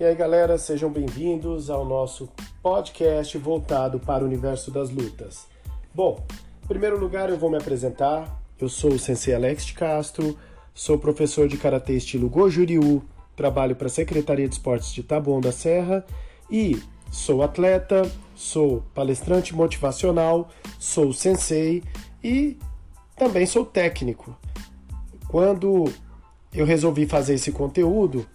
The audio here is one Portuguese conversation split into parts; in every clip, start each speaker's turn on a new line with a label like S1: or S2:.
S1: E aí, galera, sejam bem-vindos ao nosso podcast voltado para o universo das lutas. Bom, em primeiro lugar, eu vou me apresentar. Eu sou o Sensei Alex de Castro, sou professor de karatê estilo Goju Ryu, trabalho para a Secretaria de Esportes de Taboão da Serra e sou atleta, sou palestrante motivacional, sou sensei e também sou técnico. Quando eu resolvi fazer esse conteúdo,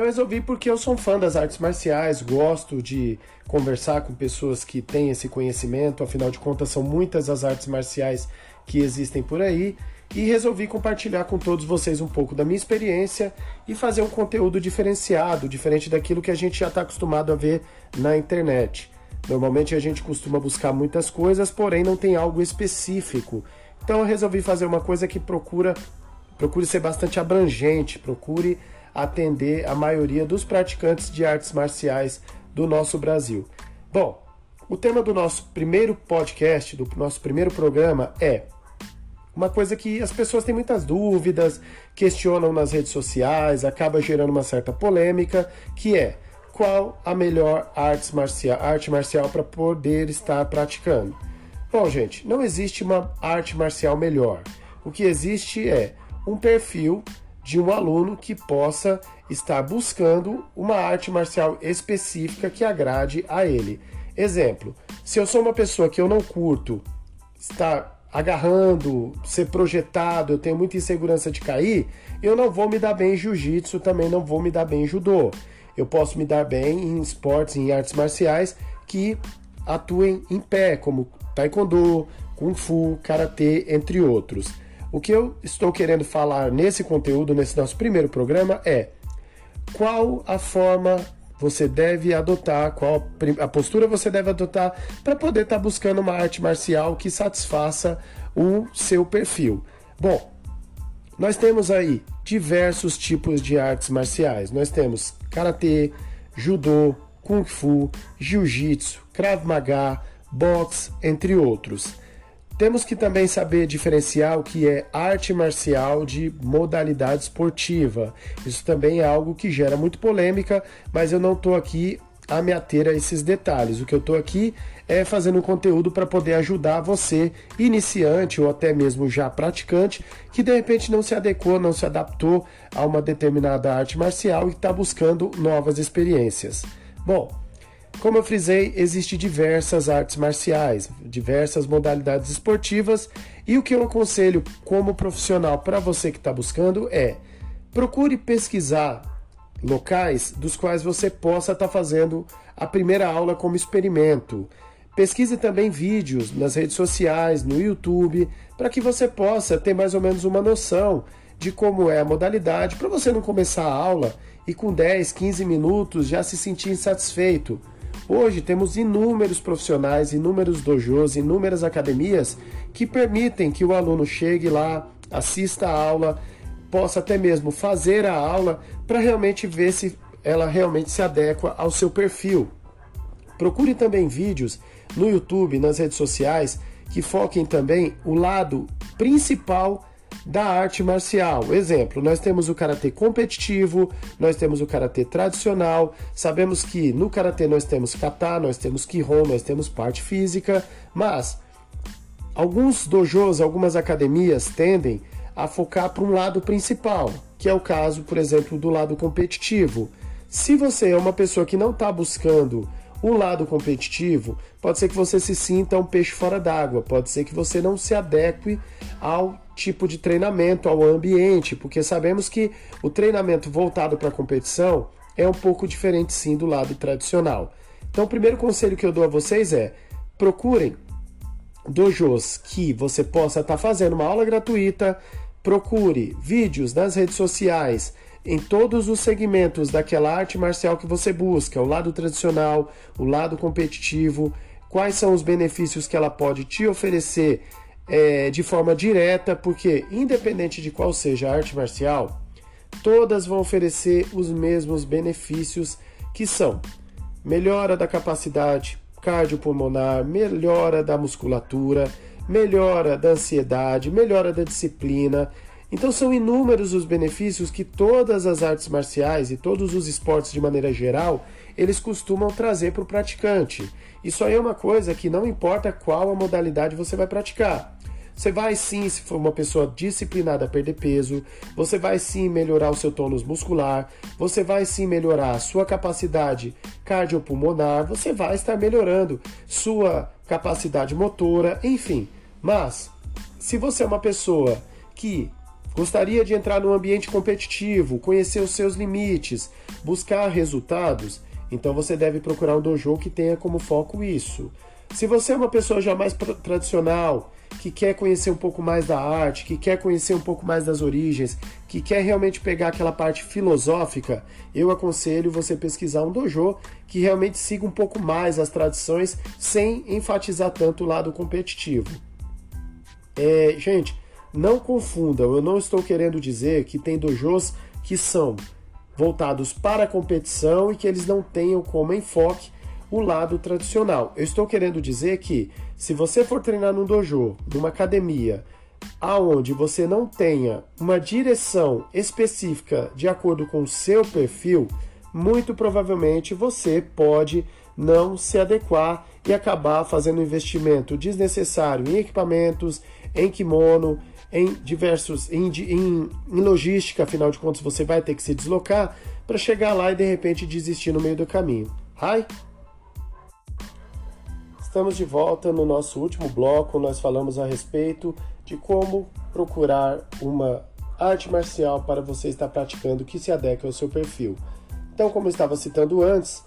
S1: eu resolvi porque eu sou um fã das artes marciais, gosto de conversar com pessoas que têm esse conhecimento, afinal de contas, são muitas as artes marciais que existem por aí, e resolvi compartilhar com todos vocês um pouco da minha experiência e fazer um conteúdo diferenciado, diferente daquilo que a gente já está acostumado a ver na internet. Normalmente a gente costuma buscar muitas coisas, porém não tem algo específico. Então eu resolvi fazer uma coisa que procura procure ser bastante abrangente, procure atender a maioria dos praticantes de artes marciais do nosso Brasil. Bom, o tema do nosso primeiro podcast, do nosso primeiro programa é uma coisa que as pessoas têm muitas dúvidas, questionam nas redes sociais, acaba gerando uma certa polêmica, que é qual a melhor arte marcial, arte marcial para poder estar praticando. Bom, gente, não existe uma arte marcial melhor. O que existe é um perfil de um aluno que possa estar buscando uma arte marcial específica que agrade a ele. Exemplo, se eu sou uma pessoa que eu não curto estar agarrando, ser projetado, eu tenho muita insegurança de cair, eu não vou me dar bem em jiu-jitsu, também não vou me dar bem em judô. Eu posso me dar bem em esportes, em artes marciais que atuem em pé, como taekwondo, kung fu, karatê, entre outros. O que eu estou querendo falar nesse conteúdo, nesse nosso primeiro programa, é qual a forma você deve adotar, qual a postura você deve adotar para poder estar tá buscando uma arte marcial que satisfaça o seu perfil. Bom, nós temos aí diversos tipos de artes marciais. Nós temos karatê, judô, kung fu, jiu-jitsu, krav maga, boxe, entre outros. Temos que também saber diferenciar o que é arte marcial de modalidade esportiva. Isso também é algo que gera muito polêmica, mas eu não estou aqui a me ater a esses detalhes. O que eu estou aqui é fazendo um conteúdo para poder ajudar você, iniciante ou até mesmo já praticante, que de repente não se adequou, não se adaptou a uma determinada arte marcial e está buscando novas experiências. Bom, como eu frisei, existem diversas artes marciais, diversas modalidades esportivas, e o que eu aconselho como profissional para você que está buscando é procure pesquisar locais dos quais você possa estar tá fazendo a primeira aula como experimento. Pesquise também vídeos nas redes sociais, no YouTube, para que você possa ter mais ou menos uma noção de como é a modalidade, para você não começar a aula e com 10, 15 minutos já se sentir insatisfeito Hoje temos inúmeros profissionais, inúmeros dojos, inúmeras academias que permitem que o aluno chegue lá, assista a aula, possa até mesmo fazer a aula para realmente ver se ela realmente se adequa ao seu perfil. Procure também vídeos no YouTube, nas redes sociais, que foquem também o lado principal da arte marcial. Exemplo, nós temos o karatê competitivo, nós temos o karatê tradicional. Sabemos que no karatê nós temos kata, nós temos kihon, nós temos parte física, mas alguns dojos, algumas academias tendem a focar para um lado principal, que é o caso, por exemplo, do lado competitivo. Se você é uma pessoa que não está buscando o lado competitivo, pode ser que você se sinta um peixe fora d'água, pode ser que você não se adeque ao tipo de treinamento, ao ambiente, porque sabemos que o treinamento voltado para a competição é um pouco diferente sim do lado tradicional. Então, o primeiro conselho que eu dou a vocês é: procurem dojos que você possa estar tá fazendo uma aula gratuita, procure vídeos nas redes sociais em todos os segmentos daquela arte marcial que você busca, o lado tradicional, o lado competitivo, quais são os benefícios que ela pode te oferecer é, de forma direta, porque independente de qual seja a arte marcial, todas vão oferecer os mesmos benefícios que são melhora da capacidade cardiopulmonar, melhora da musculatura, melhora da ansiedade, melhora da disciplina Então são inúmeros os benefícios que todas as artes marciais e todos os esportes de maneira geral, eles costumam trazer para o praticante. Isso aí é uma coisa que não importa qual a modalidade você vai praticar. Você vai sim, se for uma pessoa disciplinada, perder peso, você vai sim melhorar o seu tônus muscular, você vai sim melhorar a sua capacidade cardiopulmonar, você vai estar melhorando sua capacidade motora, enfim. Mas, se você é uma pessoa que gostaria de entrar num ambiente competitivo, conhecer os seus limites, buscar resultados, então você deve procurar um dojo que tenha como foco isso. Se você é uma pessoa já mais tradicional, que quer conhecer um pouco mais da arte, que quer conhecer um pouco mais das origens, que quer realmente pegar aquela parte filosófica, eu aconselho você pesquisar um dojo que realmente siga um pouco mais as tradições sem enfatizar tanto o lado competitivo. É, gente, não confundam, eu não estou querendo dizer que tem dojos que são voltados para a competição e que eles não tenham como enfoque o lado tradicional. Eu estou querendo dizer que se você for treinar num dojo, numa academia, aonde você não tenha uma direção específica de acordo com o seu perfil, muito provavelmente você pode não se adequar e acabar fazendo investimento desnecessário em equipamentos, em kimono, em diversos em, em, em logística, afinal de contas você vai ter que se deslocar para chegar lá e de repente desistir no meio do caminho. Hi. Estamos de volta no nosso último bloco. Nós falamos a respeito de como procurar uma arte marcial para você estar praticando que se adeque ao seu perfil. Então, como eu estava citando antes,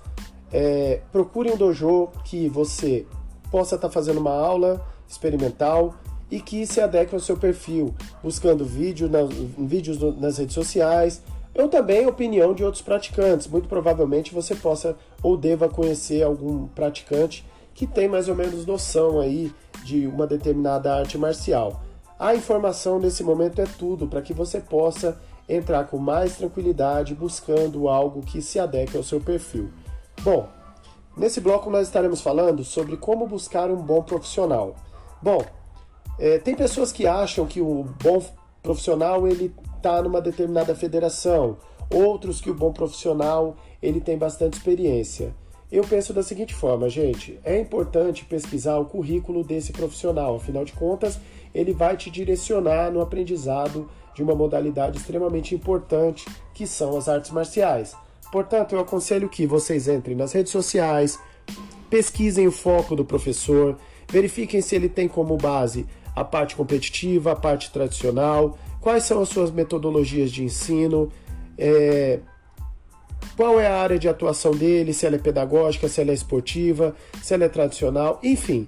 S1: é, procure um dojo que você possa estar fazendo uma aula experimental e que se adeque ao seu perfil, buscando vídeo na, vídeos nas redes sociais, ou também opinião de outros praticantes. Muito provavelmente você possa ou deva conhecer algum praticante que tem mais ou menos noção aí de uma determinada arte marcial. A informação nesse momento é tudo para que você possa entrar com mais tranquilidade buscando algo que se adeque ao seu perfil. Bom, nesse bloco nós estaremos falando sobre como buscar um bom profissional. Bom, é, tem pessoas que acham que o bom profissional ele está numa determinada federação, outros que o bom profissional ele tem bastante experiência. Eu penso da seguinte forma, gente: é importante pesquisar o currículo desse profissional, afinal de contas, ele vai te direcionar no aprendizado de uma modalidade extremamente importante que são as artes marciais. Portanto, eu aconselho que vocês entrem nas redes sociais, pesquisem o foco do professor, verifiquem se ele tem como base a parte competitiva, a parte tradicional, quais são as suas metodologias de ensino, é, qual é a área de atuação dele, se ela é pedagógica, se ela é esportiva, se ela é tradicional, enfim.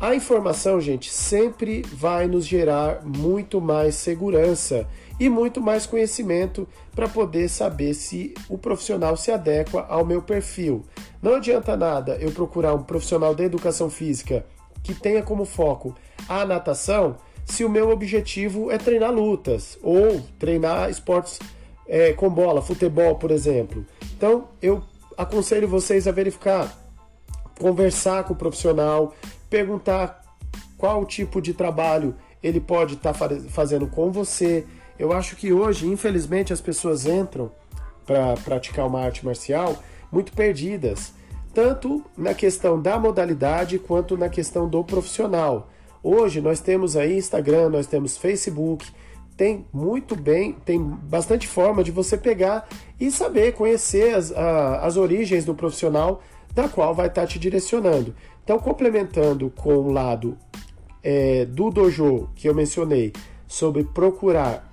S1: A informação, gente, sempre vai nos gerar muito mais segurança e muito mais conhecimento para poder saber se o profissional se adequa ao meu perfil. Não adianta nada eu procurar um profissional da educação física que tenha como foco a natação se o meu objetivo é treinar lutas ou treinar esportes é, com bola, futebol, por exemplo. Então, eu aconselho vocês a verificar, conversar com o profissional, perguntar qual tipo de trabalho ele pode estar tá fazendo com você. Eu acho que hoje, infelizmente, as pessoas entram para praticar uma arte marcial muito perdidas, tanto na questão da modalidade quanto na questão do profissional. Hoje nós temos aí Instagram, nós temos Facebook, tem muito bem, tem bastante forma de você pegar e saber, conhecer as, a, as origens do profissional da qual vai estar te direcionando. Então, complementando com o lado é, do dojo que eu mencionei sobre procurar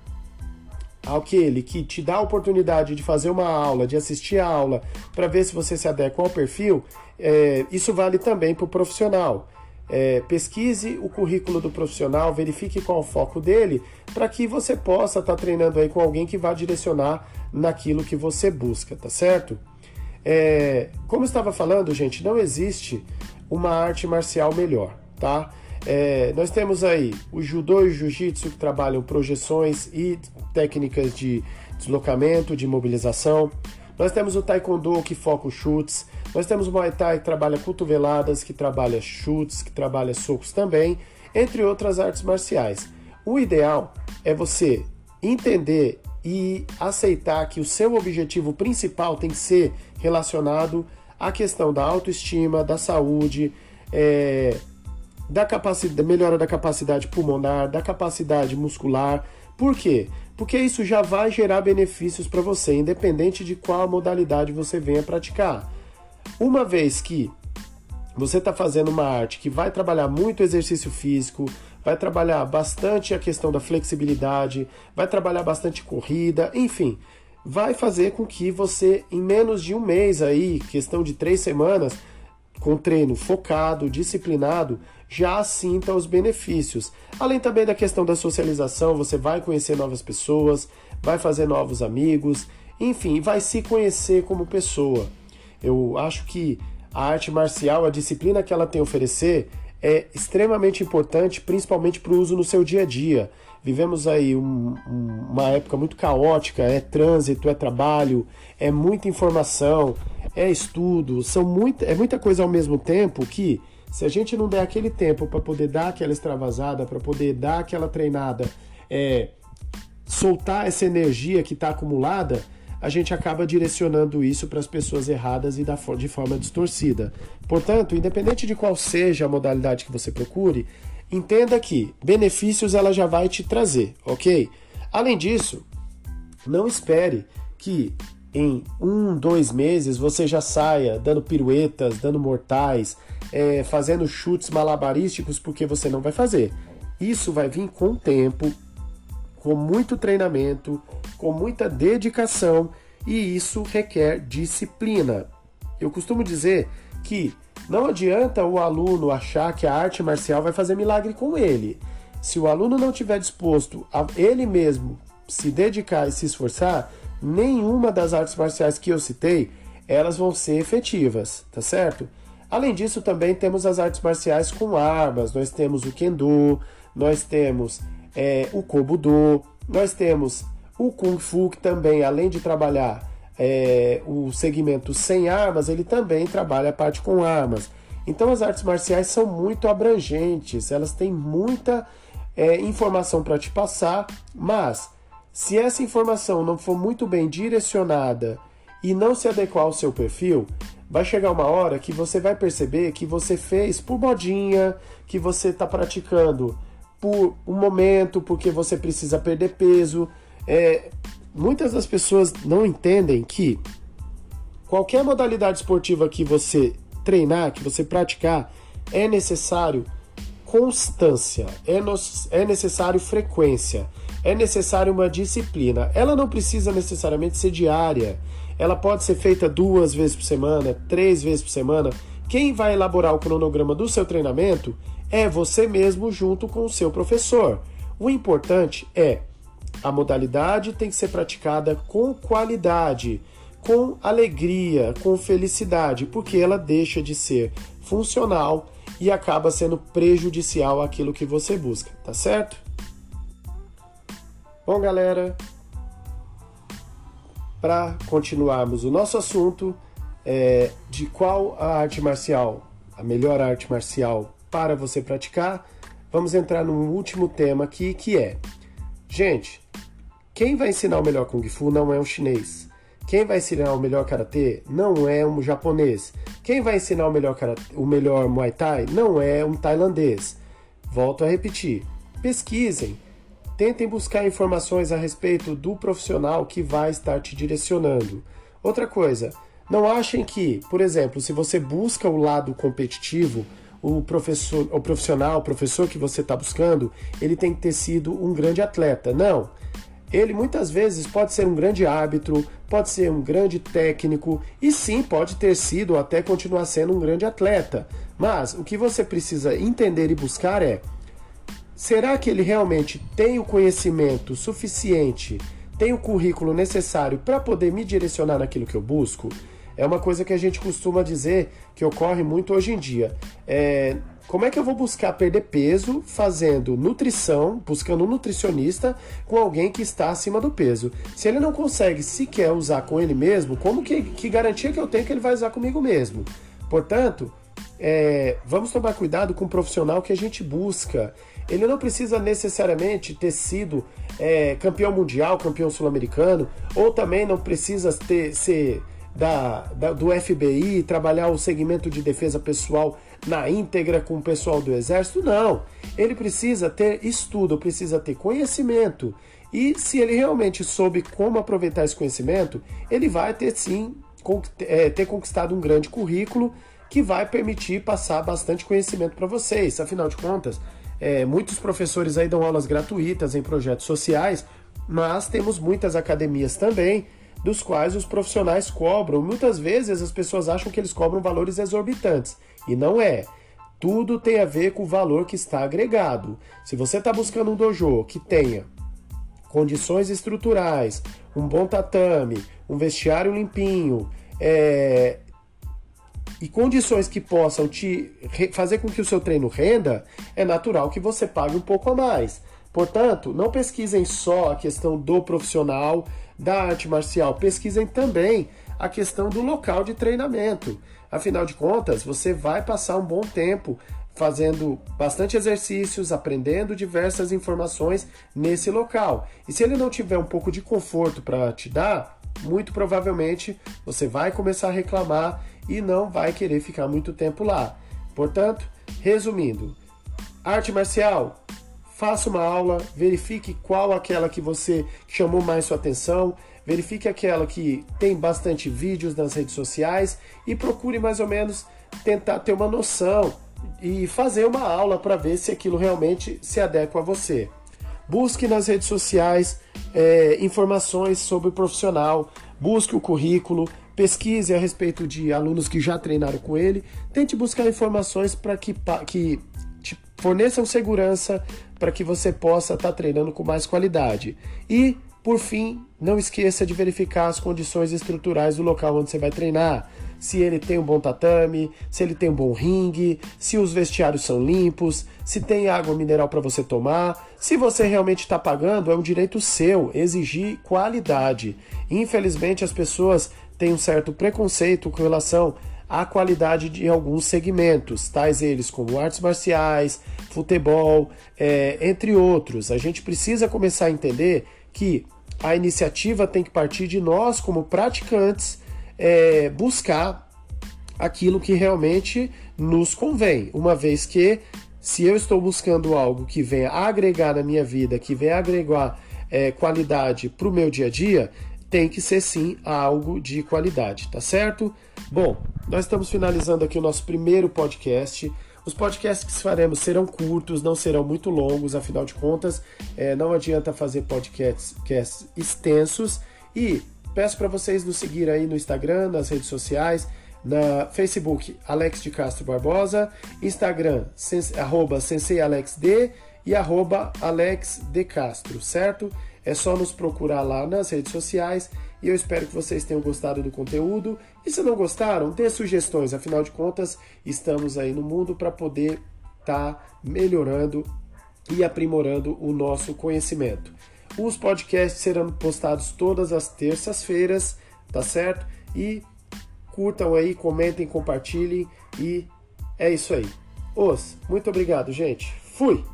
S1: aquele que te dá a oportunidade de fazer uma aula, de assistir a aula, para ver se você se adequa ao perfil, é, isso vale também para o profissional. É, pesquise o currículo do profissional, verifique qual é o foco dele, para que você possa estar tá treinando aí com alguém que vá direcionar naquilo que você busca, tá certo? É, como estava falando, gente, não existe uma arte marcial melhor, tá? É, nós temos aí o judô e o jiu-jitsu que trabalham projeções e técnicas de deslocamento, de mobilização. Nós temos o taekwondo que foca os chutes. Nós temos o Muay Thai que trabalha cotoveladas, que trabalha chutes, que trabalha socos também, entre outras artes marciais. O ideal é você entender e aceitar que o seu objetivo principal tem que ser relacionado à questão da autoestima, da saúde, é, da capacidade, melhora da capacidade pulmonar, da capacidade muscular. Por quê? Porque isso já vai gerar benefícios para você, independente de qual modalidade você venha praticar. Uma vez que você está fazendo uma arte que vai trabalhar muito exercício físico, vai trabalhar bastante a questão da flexibilidade, vai trabalhar bastante corrida, enfim, vai fazer com que você, em menos de um mês aí, questão de três semanas, com treino focado, disciplinado, já sinta os benefícios. Além também da questão da socialização, você vai conhecer novas pessoas, vai fazer novos amigos, enfim, vai se conhecer como pessoa. Eu acho que a arte marcial, a disciplina que ela tem a oferecer, é extremamente importante, principalmente para o uso no seu dia a dia. Vivemos aí um, um, uma época muito caótica, é trânsito, é trabalho, é muita informação, é estudo, são muito, é muita coisa ao mesmo tempo que se a gente não der aquele tempo para poder dar aquela extravasada, para poder dar aquela treinada, é, soltar essa energia que está acumulada, a gente acaba direcionando isso para as pessoas erradas e de forma distorcida. Portanto, independente de qual seja a modalidade que você procure, entenda que benefícios ela já vai te trazer, ok? Além disso, não espere que em um, dois meses você já saia dando piruetas, dando mortais, é, fazendo chutes malabarísticos, porque você não vai fazer. Isso vai vir com tempo, com muito treinamento, com muita dedicação e isso requer disciplina. Eu costumo dizer que não adianta o aluno achar que a arte marcial vai fazer milagre com ele. Se o aluno não estiver disposto a ele mesmo se dedicar e se esforçar, nenhuma das artes marciais que eu citei, elas vão ser efetivas, tá certo? Além disso, também temos as artes marciais com armas. Nós temos o Kendo, nós temos é, o Kobudo, nós temos o Kung Fu, que também, além de trabalhar é, o segmento sem armas, ele também trabalha a parte com armas. Então, as artes marciais são muito abrangentes, elas têm muita é, informação para te passar, mas se essa informação não for muito bem direcionada e não se adequar ao seu perfil, vai chegar uma hora que você vai perceber que você fez por modinha, que você está praticando por um momento, porque você precisa perder peso. É, muitas das pessoas não entendem que qualquer modalidade esportiva que você treinar, que você praticar, é necessário constância, é, no, é necessário frequência, é necessário uma disciplina. Ela não precisa necessariamente ser diária, ela pode ser feita duas vezes por semana, três vezes por semana. Quem vai elaborar o cronograma do seu treinamento é você mesmo junto com o seu professor. O importante é a modalidade tem que ser praticada com qualidade, com alegria, com felicidade, porque ela deixa de ser funcional e acaba sendo prejudicial àquilo que você busca, tá certo? Bom, galera, para continuarmos o nosso assunto é, de qual a arte marcial, a melhor arte marcial para você praticar, vamos entrar no último tema aqui que é: gente, quem vai ensinar o melhor Kung Fu não é um chinês. Quem vai ensinar o melhor karatê não é um japonês. Quem vai ensinar o melhor, karate, o melhor muay thai não é um tailandês. Volto a repetir: pesquisem, tentem buscar informações a respeito do profissional que vai estar te direcionando. Outra coisa, não achem que, por exemplo, se você busca o lado competitivo, o professor, o profissional, o professor que você está buscando, ele tem que ter sido um grande atleta. Não. Ele muitas vezes pode ser um grande árbitro, pode ser um grande técnico e sim pode ter sido ou até continuar sendo um grande atleta. Mas o que você precisa entender e buscar é: será que ele realmente tem o conhecimento suficiente, tem o currículo necessário para poder me direcionar naquilo que eu busco? é uma coisa que a gente costuma dizer que ocorre muito hoje em dia. É, como é que eu vou buscar perder peso fazendo nutrição, buscando um nutricionista com alguém que está acima do peso? Se ele não consegue sequer usar com ele mesmo, como que, que garantia que eu tenho que ele vai usar comigo mesmo? Portanto, é, vamos tomar cuidado com o profissional que a gente busca. Ele não precisa necessariamente ter sido é, campeão mundial, campeão sul-americano, ou também não precisa ter, ser da, da, do FBI, trabalhar o segmento de defesa pessoal na íntegra com o pessoal do Exército. Não. Ele precisa ter estudo, precisa ter conhecimento. E se ele realmente soube como aproveitar esse conhecimento, ele vai ter sim é, ter conquistado um grande currículo que vai permitir passar bastante conhecimento para vocês. Afinal de contas, é, muitos professores aí dão aulas gratuitas em projetos sociais, mas temos muitas academias também, dos quais os profissionais cobram. Muitas vezes as pessoas acham que eles cobram valores exorbitantes, e não é. Tudo tem a ver com o valor que está agregado. Se você está buscando um dojo que tenha condições estruturais, um bom tatame, um vestiário limpinho, é, e condições que possam te fazer com que o seu treino renda, é natural que você pague um pouco a mais. Portanto, não pesquisem só a questão do profissional da arte marcial, pesquisem também a questão do local de treinamento. Afinal de contas, você vai passar um bom tempo fazendo bastante exercícios, aprendendo diversas informações nesse local. E se ele não tiver um pouco de conforto para te dar, muito provavelmente você vai começar a reclamar e não vai querer ficar muito tempo lá. Portanto, resumindo, arte marcial, faça uma aula, verifique qual aquela que você chamou mais sua atenção, verifique aquela que tem bastante vídeos nas redes sociais e procure mais ou menos tentar ter uma noção e fazer uma aula para ver se aquilo realmente se adequa a você. Busque nas redes sociais é, informações sobre o profissional, busque o currículo, pesquise a respeito de alunos que já treinaram com ele, tente buscar informações para que, que te forneçam segurança para que você possa estar tá treinando com mais qualidade. E, por fim, não esqueça de verificar as condições estruturais do local onde você vai treinar. Se ele tem um bom tatame, se ele tem um bom ringue, se os vestiários são limpos, se tem água mineral para você tomar. Se você realmente está pagando, é um direito seu exigir qualidade. Infelizmente, as pessoas tem um certo preconceito com relação à qualidade de alguns segmentos, tais eles como artes marciais, futebol, é, entre outros. A gente precisa começar a entender que a iniciativa tem que partir de nós, como praticantes, é, buscar aquilo que realmente nos convém, uma vez que se eu estou buscando algo que venha agregar na minha vida, que venha agregar é, qualidade para o meu dia a dia, tem que ser sim algo de qualidade, tá certo? Bom, nós estamos finalizando aqui o nosso primeiro podcast. Os podcasts que faremos serão curtos, não serão muito longos, afinal de contas, é, não adianta fazer podcasts extensos. E peço para vocês nos seguir aí no Instagram, nas redes sociais, na Facebook Alex de Castro Barbosa, Instagram sens, arroba senseialexd e arroba Alex de Castro, certo? É só nos procurar lá nas redes sociais e eu espero que vocês tenham gostado do conteúdo. E se não gostaram, dê sugestões, afinal de contas, estamos aí no mundo para poder estar tá melhorando e aprimorando o nosso conhecimento. Os podcasts serão postados todas as terças-feiras, tá certo? E curtam aí, comentem, compartilhem e é isso aí. Os, muito obrigado, gente. Fui!